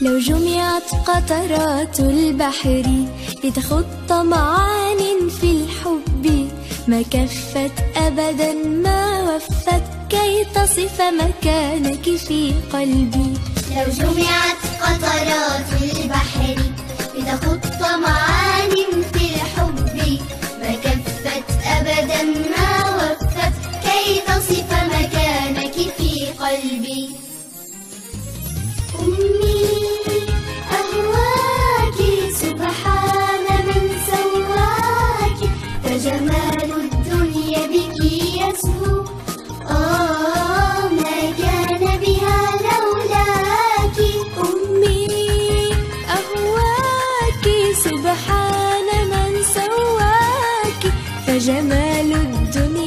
لو جمعت قطرات البحر لتخط معان في الحب ما كفت أبدا ما وفت كي تصف مكانك في قلبي. لو جمعت قطرات البحر لتخط معان سبحان من سواك فجمال الدنيا